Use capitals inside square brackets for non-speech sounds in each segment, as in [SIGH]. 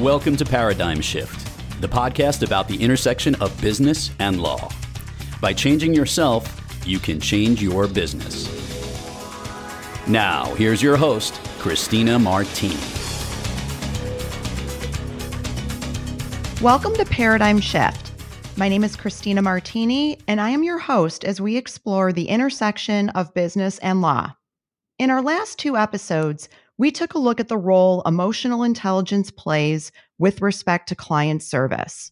Welcome to Paradigm Shift, the podcast about the intersection of business and law. By changing yourself, you can change your business. Now, here's your host, Christina Martini. Welcome to Paradigm Shift. My name is Christina Martini, and I am your host as we explore the intersection of business and law. In our last two episodes, we took a look at the role emotional intelligence plays with respect to client service.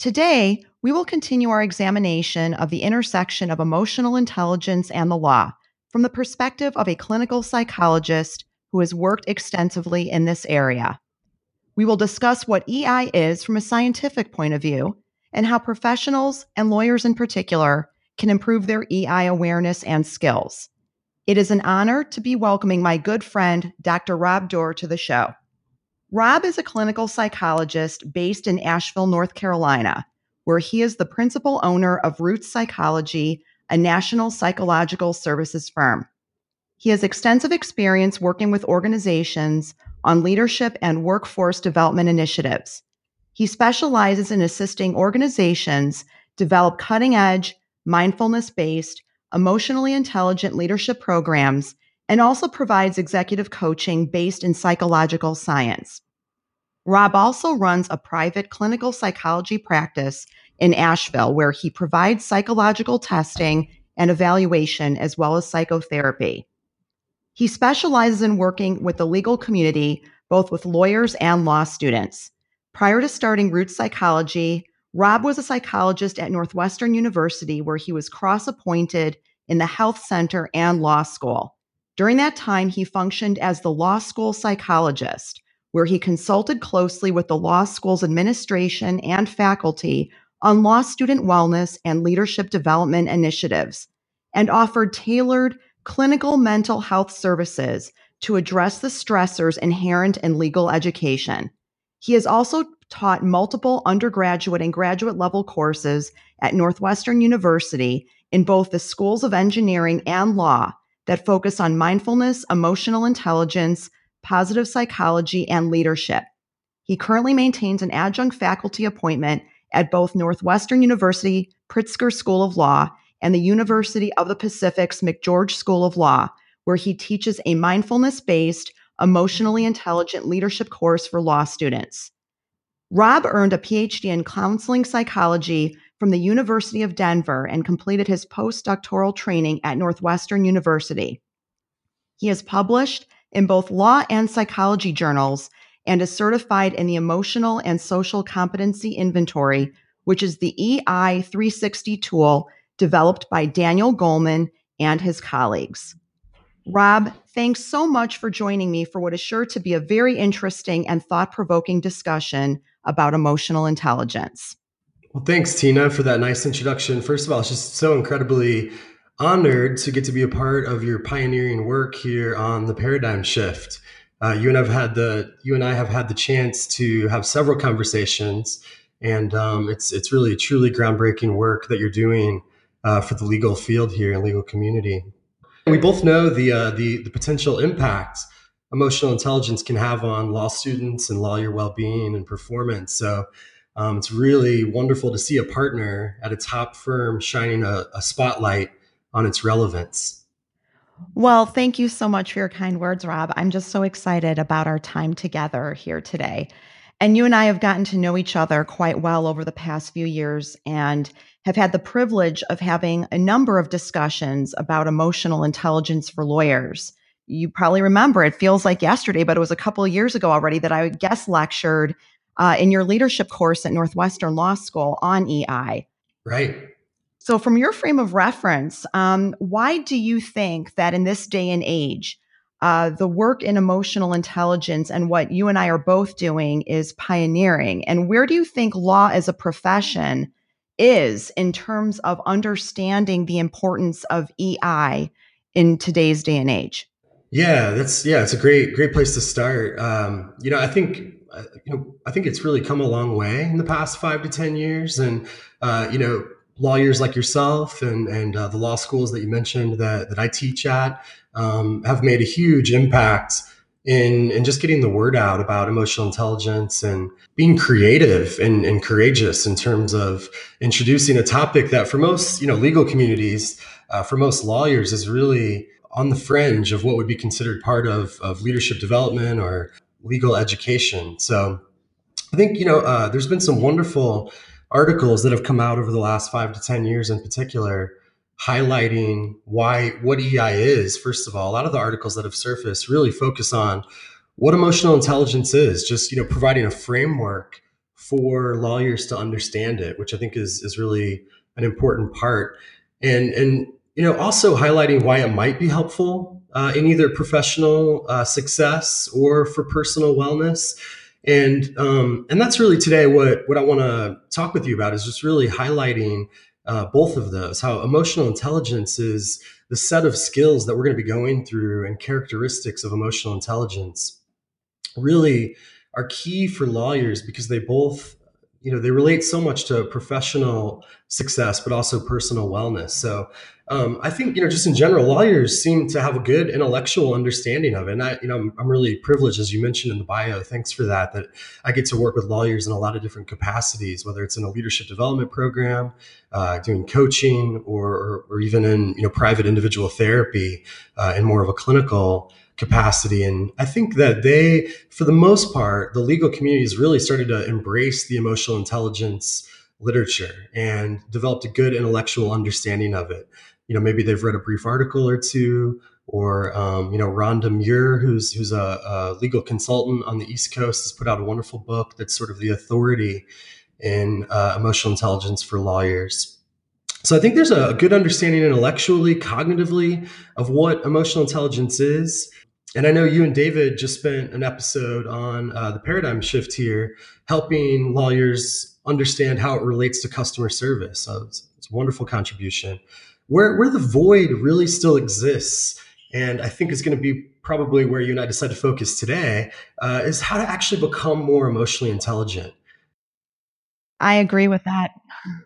Today, we will continue our examination of the intersection of emotional intelligence and the law from the perspective of a clinical psychologist who has worked extensively in this area. We will discuss what EI is from a scientific point of view and how professionals and lawyers in particular can improve their EI awareness and skills. It is an honor to be welcoming my good friend, Dr. Rob Durr, to the show. Rob is a clinical psychologist based in Asheville, North Carolina, where he is the principal owner of Roots Psychology, a national psychological services firm. He has extensive experience working with organizations on leadership and workforce development initiatives. He specializes in assisting organizations develop cutting edge, mindfulness based, emotionally intelligent leadership programs, and also provides executive coaching based in psychological science. Rob also runs a private clinical psychology practice in Asheville where he provides psychological testing and evaluation as well as psychotherapy. He specializes in working with the legal community, both with lawyers and law students. Prior to starting Roots Psychology, Rob was a psychologist at Northwestern University, where he was cross appointed in the health center and law school. During that time, he functioned as the law school psychologist, where he consulted closely with the law school's administration and faculty on law student wellness and leadership development initiatives, and offered tailored clinical mental health services to address the stressors inherent in legal education. He has also taught multiple undergraduate and graduate level courses at Northwestern University in both the schools of engineering and law that focus on mindfulness, emotional intelligence, positive psychology, and leadership. He currently maintains an adjunct faculty appointment at both Northwestern University Pritzker School of Law and the University of the Pacific's McGeorge School of Law, where he teaches a mindfulness based, emotionally intelligent leadership course for law students. Rob earned a PhD in counseling psychology from the University of Denver and completed his postdoctoral training at Northwestern University. He has published in both law and psychology journals and is certified in the Emotional and Social Competency Inventory, which is the EI 360 tool developed by Daniel Goleman and his colleagues. Rob, thanks so much for joining me for what is sure to be a very interesting and thought provoking discussion about emotional intelligence. Well, thanks, Tina, for that nice introduction. First of all, it's just so incredibly honored to get to be a part of your pioneering work here on the paradigm shift. Uh, you and I've had the you and I have had the chance to have several conversations, and um, it's it's really truly groundbreaking work that you're doing uh, for the legal field here and legal community. We both know the uh, the the potential impact emotional intelligence can have on law students and lawyer well-being and performance. So um, it's really wonderful to see a partner at a top firm shining a, a spotlight on its relevance. Well, thank you so much for your kind words, Rob. I'm just so excited about our time together here today. And you and I have gotten to know each other quite well over the past few years and have had the privilege of having a number of discussions about emotional intelligence for lawyers you probably remember it feels like yesterday, but it was a couple of years ago already that I guest lectured uh, in your leadership course at Northwestern Law School on EI. Right. So, from your frame of reference, um, why do you think that in this day and age, uh, the work in emotional intelligence and what you and I are both doing is pioneering? And where do you think law as a profession is in terms of understanding the importance of EI in today's day and age? Yeah, that's yeah, it's a great great place to start. Um, you know, I think uh, you know, I think it's really come a long way in the past five to ten years, and uh, you know, lawyers like yourself and and uh, the law schools that you mentioned that that I teach at um, have made a huge impact in, in just getting the word out about emotional intelligence and being creative and, and courageous in terms of introducing a topic that for most you know legal communities uh, for most lawyers is really on the fringe of what would be considered part of, of leadership development or legal education so i think you know uh, there's been some wonderful articles that have come out over the last five to ten years in particular highlighting why what EI is. First of all, a lot of the articles that have surfaced really focus on what emotional intelligence is, just you know, providing a framework for lawyers to understand it, which I think is is really an important part. And and you know, also highlighting why it might be helpful uh, in either professional uh, success or for personal wellness. And um, and that's really today what what I want to talk with you about is just really highlighting uh, both of those. How emotional intelligence is the set of skills that we're going to be going through and characteristics of emotional intelligence really are key for lawyers because they both you know they relate so much to professional success but also personal wellness so um, i think you know just in general lawyers seem to have a good intellectual understanding of it and i you know I'm, I'm, really privileged as you mentioned in the bio thanks for that that i get to work with lawyers in a lot of different capacities whether it's in a leadership development program uh, doing coaching or, or, even in you know private individual therapy uh, in more of a clinical capacity. And I think that they, for the most part, the legal community has really started to embrace the emotional intelligence literature and developed a good intellectual understanding of it. You know, maybe they've read a brief article or two, or um, you know, Ronda Muir, who's who's a, a, legal consultant on the East Coast, has put out a wonderful book that's sort of the authority in uh, emotional intelligence for lawyers. So I think there's a good understanding intellectually, cognitively, of what emotional intelligence is and I know you and David just spent an episode on uh, the paradigm shift here, helping lawyers understand how it relates to customer service. So it's, it's a wonderful contribution. Where, where the void really still exists, and I think is going to be probably where you and I decide to focus today, uh, is how to actually become more emotionally intelligent. I agree with that.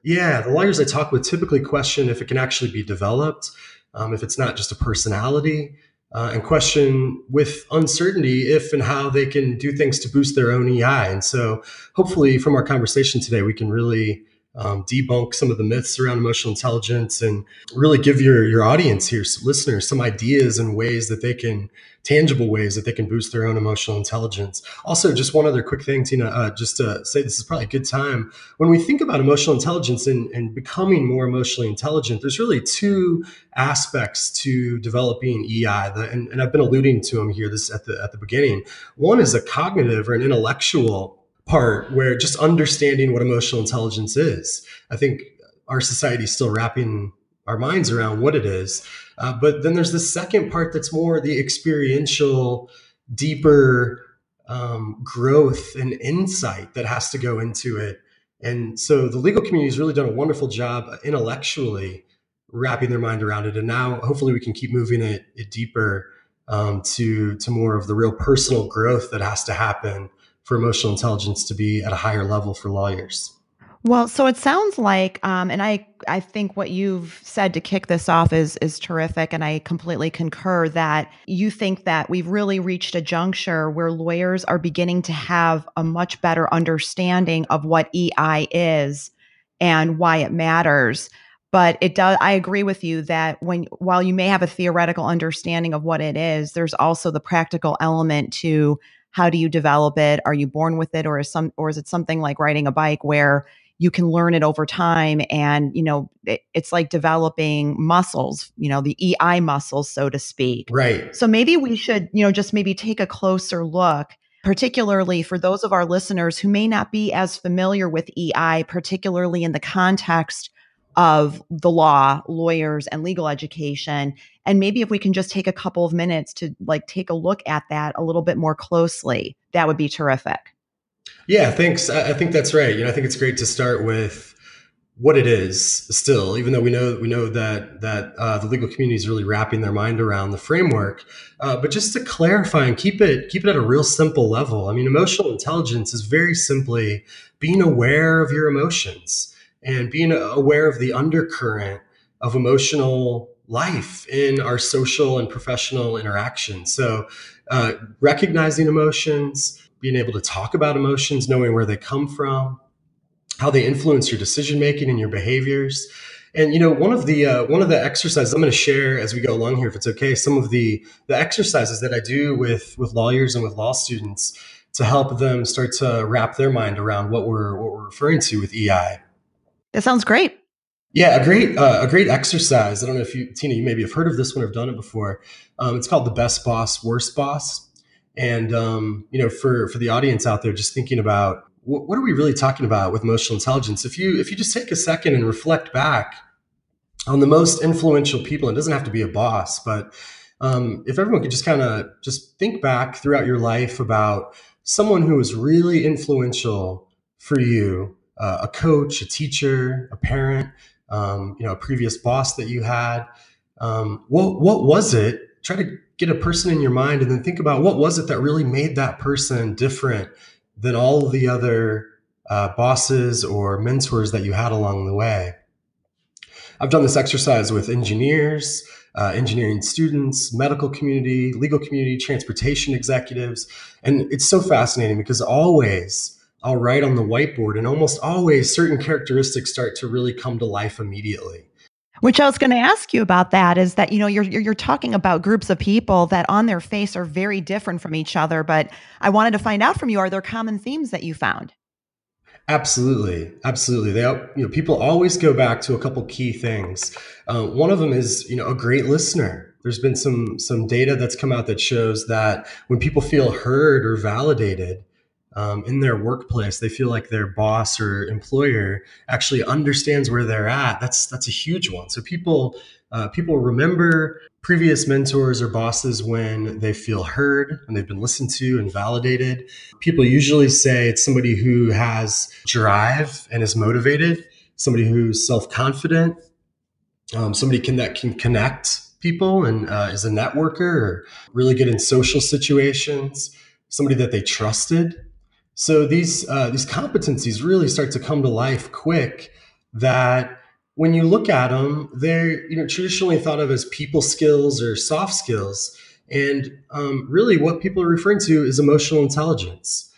Yeah, the lawyers I talk with typically question if it can actually be developed, um, if it's not just a personality, uh, and question with uncertainty if and how they can do things to boost their own EI. And so, hopefully, from our conversation today, we can really um, debunk some of the myths around emotional intelligence and really give your your audience here, listeners, some ideas and ways that they can tangible ways that they can boost their own emotional intelligence. Also, just one other quick thing, Tina, uh, just to say this is probably a good time. When we think about emotional intelligence and, and becoming more emotionally intelligent, there's really two aspects to developing EI, the, and, and I've been alluding to them here this at the at the beginning. One is a cognitive or an intellectual part where just understanding what emotional intelligence is. I think our society is still wrapping our minds around what it is. Uh, but then there's the second part that's more the experiential, deeper um, growth and insight that has to go into it. And so the legal community has really done a wonderful job intellectually wrapping their mind around it. And now hopefully we can keep moving it, it deeper um, to, to more of the real personal growth that has to happen for emotional intelligence to be at a higher level for lawyers. Well, so it sounds like, um, and I, I think what you've said to kick this off is is terrific, and I completely concur that you think that we've really reached a juncture where lawyers are beginning to have a much better understanding of what EI is and why it matters. But it does. I agree with you that when while you may have a theoretical understanding of what it is, there's also the practical element to how do you develop it? Are you born with it, or is some, or is it something like riding a bike where you can learn it over time? And you know it, it's like developing muscles you know the ei muscles so to speak. Right. So maybe we should you know just maybe take a closer look particularly for those of our listeners who may not be as familiar with ei particularly in the context of the law lawyers and legal education and maybe if we can just take a couple of minutes to like take a look at that a little bit more closely that would be terrific yeah, thanks. I think that's right. You know, I think it's great to start with what it is still, even though we know we know that that uh, the legal community is really wrapping their mind around the framework. Uh, but just to clarify and keep it keep it at a real simple level. I mean, emotional intelligence is very simply being aware of your emotions and being aware of the undercurrent of emotional life in our social and professional interactions. So, uh, recognizing emotions, being able to talk about emotions, knowing where they come from, how they influence your decision making and your behaviors. And you know, one of the uh, one of the exercises I'm going to share as we go along here, if it's okay, some of the the exercises that I do with with lawyers and with law students to help them start to wrap their mind around what we're what we're referring to with EI. That sounds great. Yeah, a great uh, a great exercise. I don't know if you, Tina, you maybe have heard of this one or have done it before. Um, it's called the best boss, worst boss. And um, you know, for for the audience out there, just thinking about what, what are we really talking about with emotional intelligence? If you if you just take a second and reflect back on the most influential people, it doesn't have to be a boss, but um, if everyone could just kind of just think back throughout your life about someone who was really influential for you, uh, a coach, a teacher, a parent, um, you know, a previous boss that you had. Um, what what was it? Try to get a person in your mind, and then think about what was it that really made that person different than all the other uh, bosses or mentors that you had along the way. I've done this exercise with engineers, uh, engineering students, medical community, legal community, transportation executives, and it's so fascinating because always I'll write on the whiteboard, and almost always certain characteristics start to really come to life immediately. Which I was going to ask you about that is that you know you're you're talking about groups of people that on their face are very different from each other, but I wanted to find out from you are there common themes that you found? Absolutely, absolutely. They, you know, people always go back to a couple key things. Uh, one of them is, you know, a great listener. There's been some some data that's come out that shows that when people feel heard or validated, um, in their workplace, they feel like their boss or employer actually understands where they're at. That's that's a huge one. So people uh, people remember previous mentors or bosses when they feel heard, and they've been listened to and validated. People usually say it's somebody who has drive and is motivated, somebody who's self confident, um, somebody can that can connect people and uh, is a networker or really good in social situations, somebody that they trusted so these uh, these competencies really start to come to life quick. That when you look at them, they're you know traditionally thought of as people skills or soft skills, and um, really what people are referring to is emotional intelligence.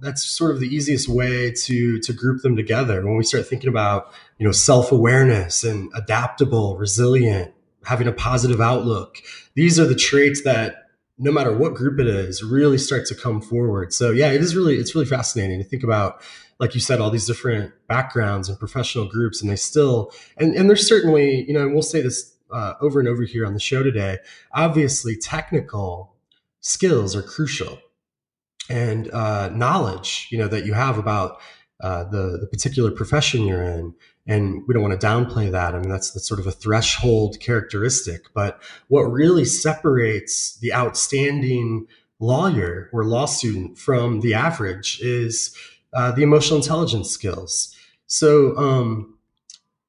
That's sort of the easiest way to to group them together. When we start thinking about you know self awareness and adaptable, resilient, having a positive outlook, these are the traits that no matter what group it is, really start to come forward. So yeah, it is really it's really fascinating to think about, like you said, all these different backgrounds and professional groups, and they still and and there's certainly you know, and we'll say this uh, over and over here on the show today. Obviously, technical skills are crucial, and uh, knowledge you know that you have about uh, the the particular profession you're in and we don't want to downplay that. I mean, that's, that's sort of a threshold characteristic. But what really separates the outstanding lawyer or law student from the average is uh, the emotional intelligence skills. So, um,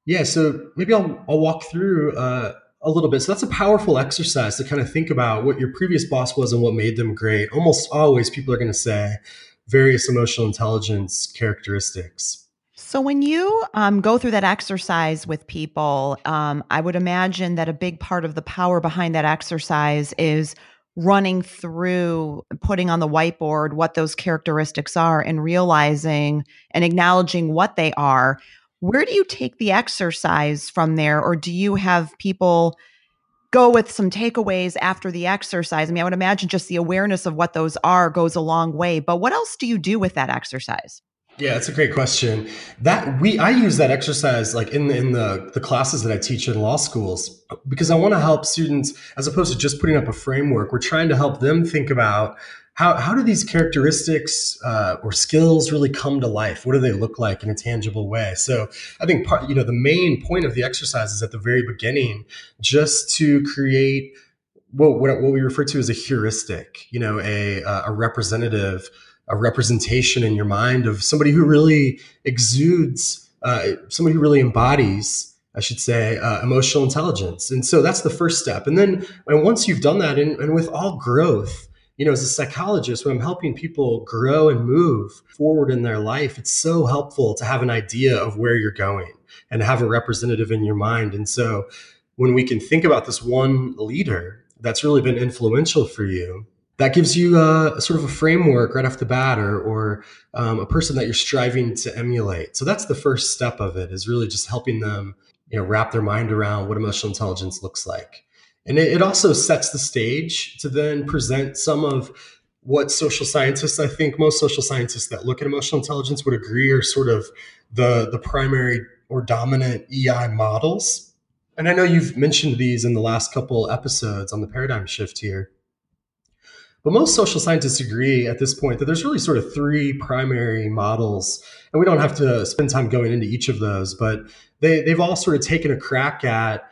yeah, so maybe I'll, I'll walk through uh, a little bit. So that's a powerful exercise to kind of think about what your previous boss was and what made them great. Almost always, people are going to say various emotional intelligence characteristics. So, when you um, go through that exercise with people, um, I would imagine that a big part of the power behind that exercise is running through, putting on the whiteboard what those characteristics are and realizing and acknowledging what they are. Where do you take the exercise from there? Or do you have people go with some takeaways after the exercise? I mean, I would imagine just the awareness of what those are goes a long way. But what else do you do with that exercise? Yeah, that's a great question. That we I use that exercise like in the in the the classes that I teach in law schools because I want to help students as opposed to just putting up a framework. We're trying to help them think about how how do these characteristics uh, or skills really come to life? What do they look like in a tangible way? So I think part you know the main point of the exercise is at the very beginning, just to create what what, what we refer to as a heuristic, you know, a a representative a representation in your mind of somebody who really exudes, uh, somebody who really embodies, I should say, uh, emotional intelligence. And so that's the first step. And then, and once you've done that, and, and with all growth, you know, as a psychologist, when I'm helping people grow and move forward in their life, it's so helpful to have an idea of where you're going and have a representative in your mind. And so, when we can think about this one leader that's really been influential for you that gives you a, sort of a framework right off the bat or, or um, a person that you're striving to emulate. So that's the first step of it is really just helping them you know wrap their mind around what emotional intelligence looks like. And it, it also sets the stage to then present some of what social scientists i think most social scientists that look at emotional intelligence would agree are sort of the the primary or dominant ei models. And i know you've mentioned these in the last couple episodes on the paradigm shift here but most social scientists agree at this point that there's really sort of three primary models. And we don't have to spend time going into each of those, but they, they've all sort of taken a crack at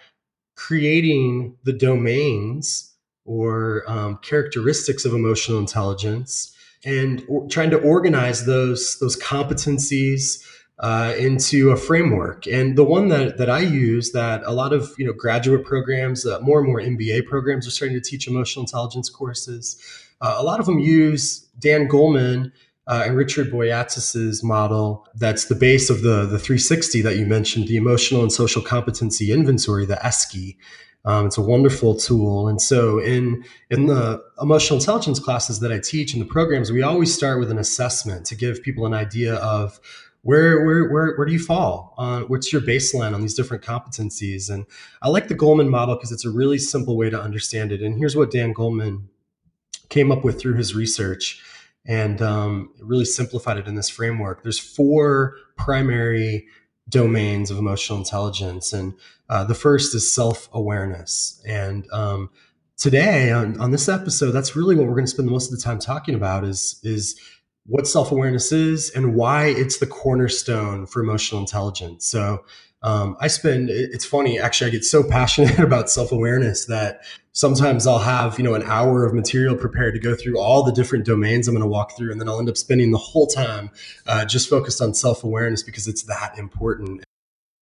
creating the domains or um, characteristics of emotional intelligence and or, trying to organize those, those competencies uh, into a framework. And the one that, that I use that a lot of you know graduate programs, uh, more and more MBA programs are starting to teach emotional intelligence courses. Uh, a lot of them use Dan Goleman uh, and Richard Boyatzis's model. That's the base of the the 360 that you mentioned, the Emotional and Social Competency Inventory, the ESCI. Um, it's a wonderful tool. And so in in the emotional intelligence classes that I teach in the programs, we always start with an assessment to give people an idea of where where where where do you fall on what's your baseline on these different competencies and i like the goleman model because it's a really simple way to understand it and here's what dan goleman came up with through his research and um, really simplified it in this framework there's four primary domains of emotional intelligence and uh, the first is self-awareness and um, today on, on this episode that's really what we're going to spend most of the time talking about is is what self awareness is and why it's the cornerstone for emotional intelligence. So, um, I spend, it's funny, actually, I get so passionate [LAUGHS] about self awareness that sometimes I'll have, you know, an hour of material prepared to go through all the different domains I'm going to walk through. And then I'll end up spending the whole time uh, just focused on self awareness because it's that important.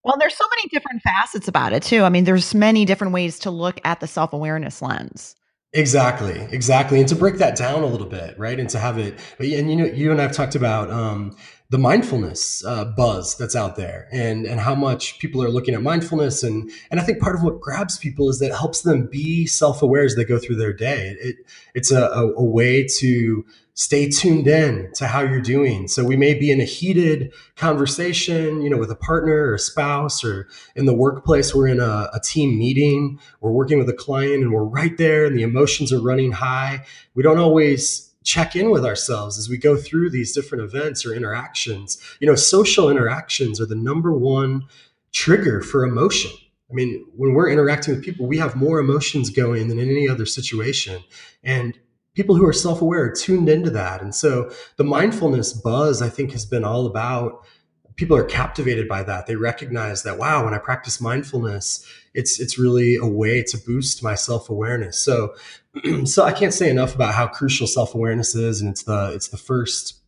Well, there's so many different facets about it too. I mean, there's many different ways to look at the self awareness lens. Exactly, exactly, and to break that down a little bit, right, and to have it, and you know, you and I've talked about um, the mindfulness uh, buzz that's out there, and and how much people are looking at mindfulness, and and I think part of what grabs people is that it helps them be self aware as they go through their day. It it's a, a, a way to stay tuned in to how you're doing. So we may be in a heated conversation, you know, with a partner or a spouse or in the workplace, we're in a, a, team meeting, we're working with a client and we're right there and the emotions are running high. We don't always check in with ourselves as we go through these different events or interactions. You know, social interactions are the number one trigger for emotion. I mean, when we're interacting with people, we have more emotions going than in any other situation. And people who are self-aware are tuned into that and so the mindfulness buzz i think has been all about people are captivated by that they recognize that wow when i practice mindfulness it's it's really a way to boost my self-awareness so [CLEARS THROAT] so i can't say enough about how crucial self-awareness is and it's the it's the first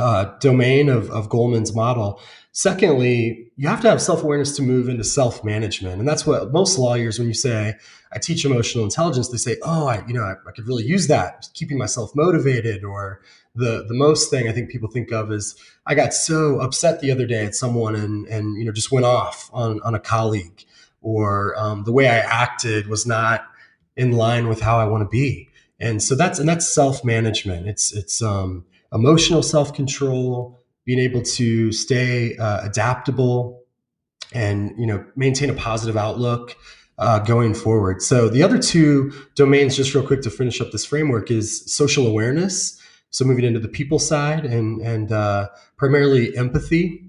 uh, domain of, of goleman's model Secondly, you have to have self awareness to move into self management. And that's what most lawyers, when you say, I teach emotional intelligence, they say, oh, I, you know, I, I could really use that, keeping myself motivated. Or the, the most thing I think people think of is, I got so upset the other day at someone and, and you know, just went off on, on a colleague. Or um, the way I acted was not in line with how I want to be. And so that's, and that's self management. It's, it's um, emotional self control being able to stay uh, adaptable and you know maintain a positive outlook uh, going forward. So the other two domains, just real quick to finish up this framework, is social awareness. So moving into the people side and and uh, primarily empathy,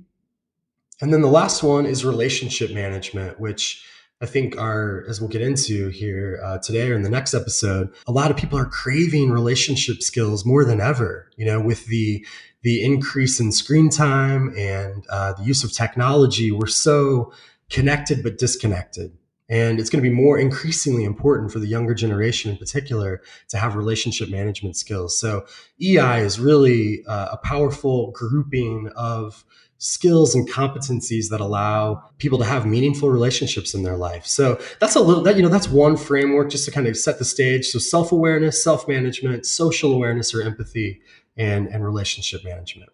and then the last one is relationship management, which I think are, as we'll get into here uh, today or in the next episode, a lot of people are craving relationship skills more than ever. You know, with the the increase in screen time and uh, the use of technology, we're so connected but disconnected. And it's going to be more increasingly important for the younger generation in particular to have relationship management skills. So, EI is really uh, a powerful grouping of skills and competencies that allow people to have meaningful relationships in their life. So that's a little that you know that's one framework just to kind of set the stage. So self-awareness, self-management, social awareness or empathy and, and relationship management.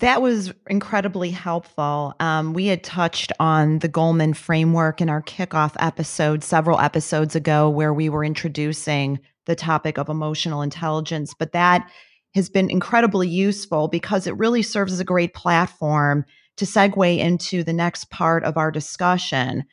That was incredibly helpful. Um, we had touched on the Goleman framework in our kickoff episode several episodes ago, where we were introducing the topic of emotional intelligence, but that has been incredibly useful because it really serves as a great platform to segue into the next part of our discussion.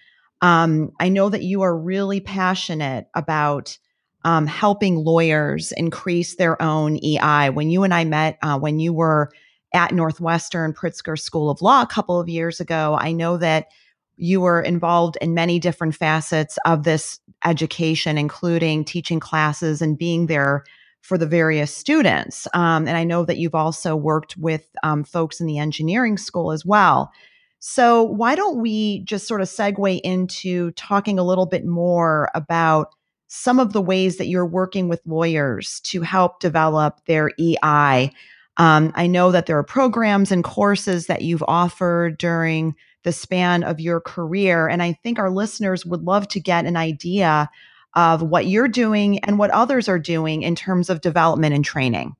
Um, I know that you are really passionate about um, helping lawyers increase their own EI. When you and I met, uh, when you were at Northwestern Pritzker School of Law a couple of years ago. I know that you were involved in many different facets of this education, including teaching classes and being there for the various students. Um, and I know that you've also worked with um, folks in the engineering school as well. So, why don't we just sort of segue into talking a little bit more about some of the ways that you're working with lawyers to help develop their EI? Um, I know that there are programs and courses that you've offered during the span of your career. And I think our listeners would love to get an idea of what you're doing and what others are doing in terms of development and training.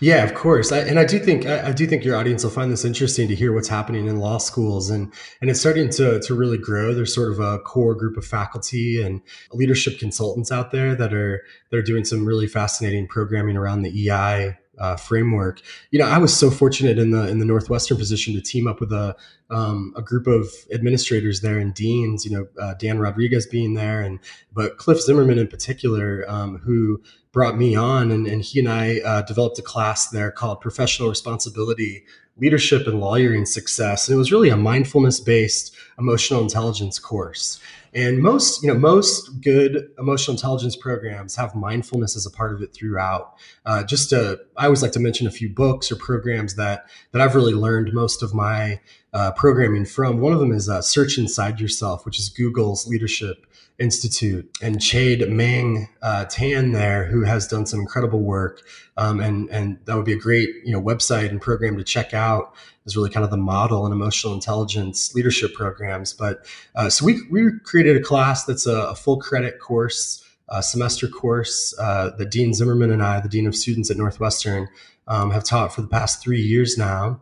Yeah, of course, I, and I do think I, I, do think your audience will find this interesting to hear what's happening in law schools, and and it's starting to to really grow. There's sort of a core group of faculty and leadership consultants out there that are that are doing some really fascinating programming around the EI uh, framework. You know, I was so fortunate in the in the Northwestern position to team up with a um, a group of administrators there and deans. You know, uh, Dan Rodriguez being there, and but Cliff Zimmerman in particular, um, who brought me on, and, and he and I uh, developed a class there called Professional Responsibility. Leadership and Lawyering Success. And it was really a mindfulness based emotional intelligence course. And most, you know, most good emotional intelligence programs have mindfulness as a part of it throughout. Uh, just to, I always like to mention a few books or programs that that I've really learned most of my uh, programming from. One of them is uh, Search Inside Yourself, which is Google's leadership institute, and Chade Meng uh, Tan there, who has done some incredible work, um, and and that would be a great you know website and program to check out is really kind of the model in emotional intelligence leadership programs. But uh, so we, we created a class that's a, a full credit course, semester course uh, that Dean Zimmerman and I, the Dean of Students at Northwestern, um, have taught for the past three years now.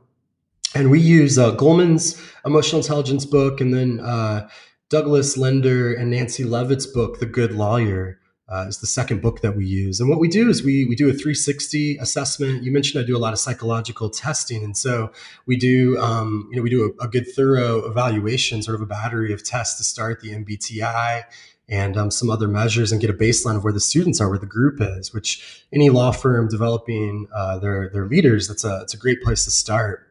And we use uh, Goleman's emotional intelligence book and then uh, Douglas Linder and Nancy Levit's book, The Good Lawyer uh, is the second book that we use. And what we do is we we do a 360 assessment. You mentioned I do a lot of psychological testing, and so we do um, you know we do a, a, good thorough evaluation, sort of a battery of tests to start the MBTI and um, some other measures, and get a baseline of where the students are, where the group is. Which any law firm developing uh, their their leaders, that's a it's a great place to start.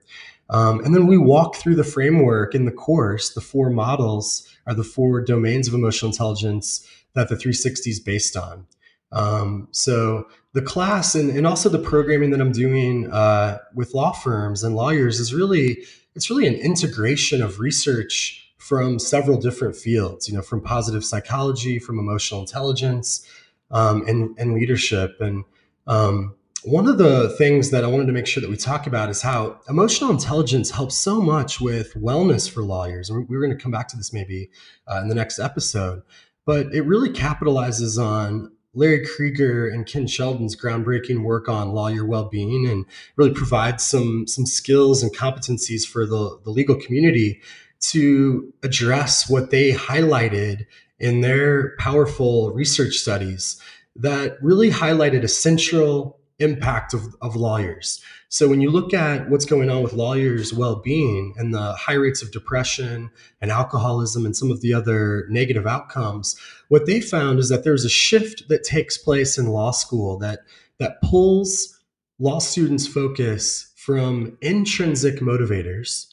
Um, and then we walk through the framework in the course. The four models are the four domains of emotional intelligence that the 360 is based on. Um, so the class and, and also the programming that I'm doing uh, with law firms and lawyers is really it's really an integration of research from several different fields. You know, from positive psychology, from emotional intelligence, um, and and leadership. And um, one of the things that I wanted to make sure that we talk about is how emotional intelligence helps so much with wellness for lawyers. And we're going to come back to this maybe uh, in the next episode but it really capitalizes on Larry Krieger and Ken Sheldon's groundbreaking work on lawyer well-being and really provides some some skills and competencies for the, the legal community to address what they highlighted in their powerful research studies that really highlighted a central impact of, of lawyers. So when you look at what's going on with lawyers' well-being and the high rates of depression and alcoholism and some of the other negative outcomes, what they found is that there's a shift that takes place in law school that that pulls law students' focus from intrinsic motivators,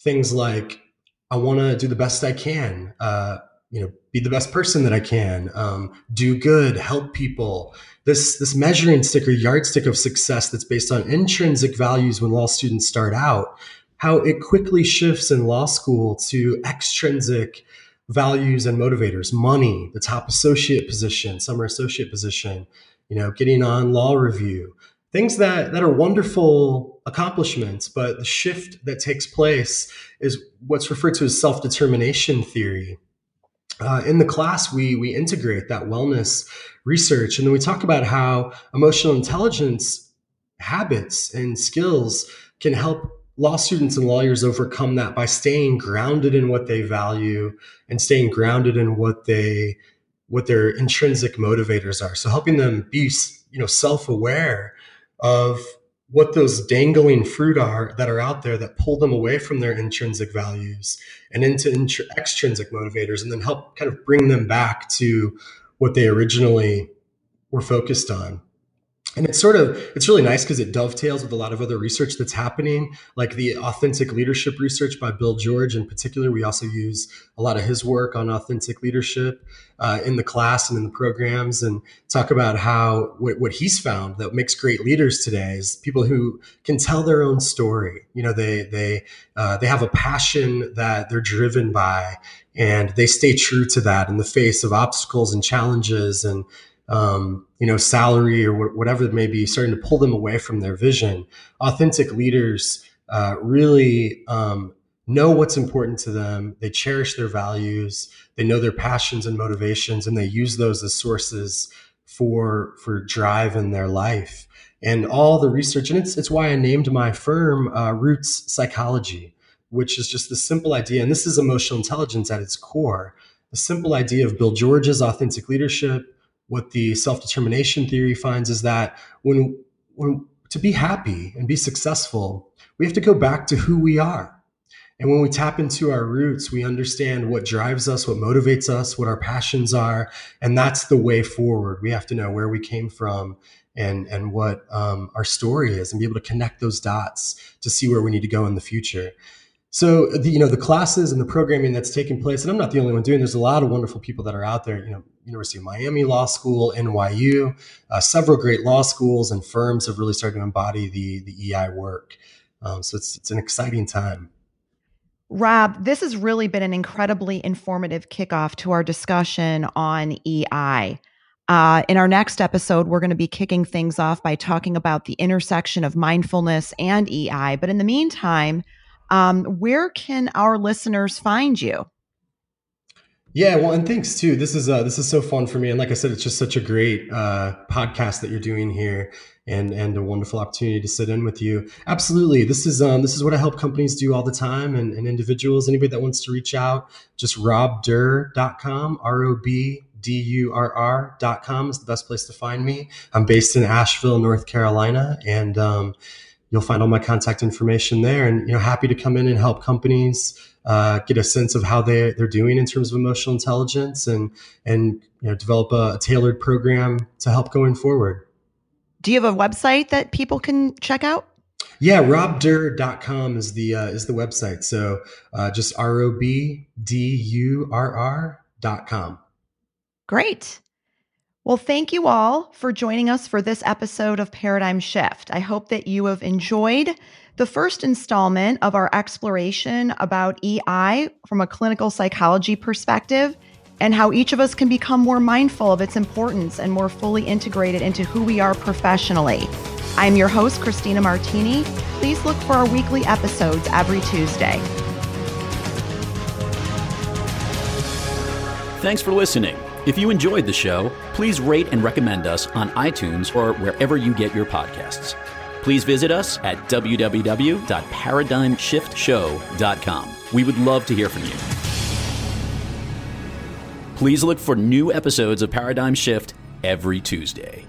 things like I want to do the best I can, uh, you know, be the best person that I can, um, do good, help people, this this measuring stick or yardstick of success that's based on intrinsic values when law students start out how it quickly shifts in law school to extrinsic values and motivators. Money the top associate position summer associate position you know getting on law review. Things that that are wonderful accomplishments but the shift that takes place is what's referred to as self-determination theory uh, in the class, we we integrate that wellness research, and then we talk about how emotional intelligence habits and skills can help law students and lawyers overcome that by staying grounded in what they value and staying grounded in what they what their intrinsic motivators are. So helping them be you know self-aware of what those dangling fruit are that are out there that pull them away from their intrinsic values and into intr- extrinsic motivators and then help kind of bring them back to what they originally were focused on and it's sort of it's really nice because it dovetails with a lot of other research that's happening like the authentic leadership research by bill george in particular. We also use a lot of his work on authentic leadership uh, in the class and in the programs and talk about how what, what he's found that makes great leaders today is people who can tell their own story. You know they they uh, they have a passion that they're driven by and they stay true to that in the face of obstacles and challenges and um, you know, salary or whatever it may be, starting to pull them away from their vision. Authentic leaders uh, really um, know what's important to them. They cherish their values. They know their passions and motivations, and they use those as sources for for drive in their life. And all the research, and it's it's why I named my firm uh, Roots Psychology, which is just the simple idea. And this is emotional intelligence at its core. The simple idea of Bill George's authentic leadership what the self-determination theory finds is that when when to be happy and be successful, we have to go back to who we are. And when we tap into our roots, we understand what drives us, what motivates us, what our passions are, and that's the way forward. We have to know where we came from and and what um, our story is, and be able to connect those dots to see where we need to go in the future. So the, you know the classes and the programming that's taking place, and I'm not the only one doing. There's a lot of wonderful people that are out there. You know, University of Miami Law School, NYU, uh, several great law schools and firms have really started to embody the the EI work. Um, so it's it's an exciting time. Rob, this has really been an incredibly informative kickoff to our discussion on EI. Uh, in our next episode, we're going to be kicking things off by talking about the intersection of mindfulness and EI. But in the meantime, um, where can our listeners find you? Yeah, well, and thanks too. This is uh, this is so fun for me, and like I said, it's just such a great uh, podcast that you're doing here, and and a wonderful opportunity to sit in with you. Absolutely, this is um, this is what I help companies do all the time, and, and individuals. Anybody that wants to reach out, just robdurr.com, r o b d u r r.com is the best place to find me. I'm based in Asheville, North Carolina, and um, you'll find all my contact information there. And you know, happy to come in and help companies uh, get a sense of how they they're doing in terms of emotional intelligence, and and you know, develop a, a tailored program to help going forward. Do you have a website that people can check out? Yeah, robdurr.com is the uh, is the website. So uh, just R O B D U R R dot com. Great. Well, thank you all for joining us for this episode of Paradigm Shift. I hope that you have enjoyed the first installment of our exploration about EI from a clinical psychology perspective and how each of us can become more mindful of its importance and more fully integrated into who we are professionally. I'm your host, Christina Martini. Please look for our weekly episodes every Tuesday. Thanks for listening. If you enjoyed the show, please rate and recommend us on iTunes or wherever you get your podcasts. Please visit us at www.paradigmshiftshow.com. We would love to hear from you. Please look for new episodes of Paradigm Shift every Tuesday.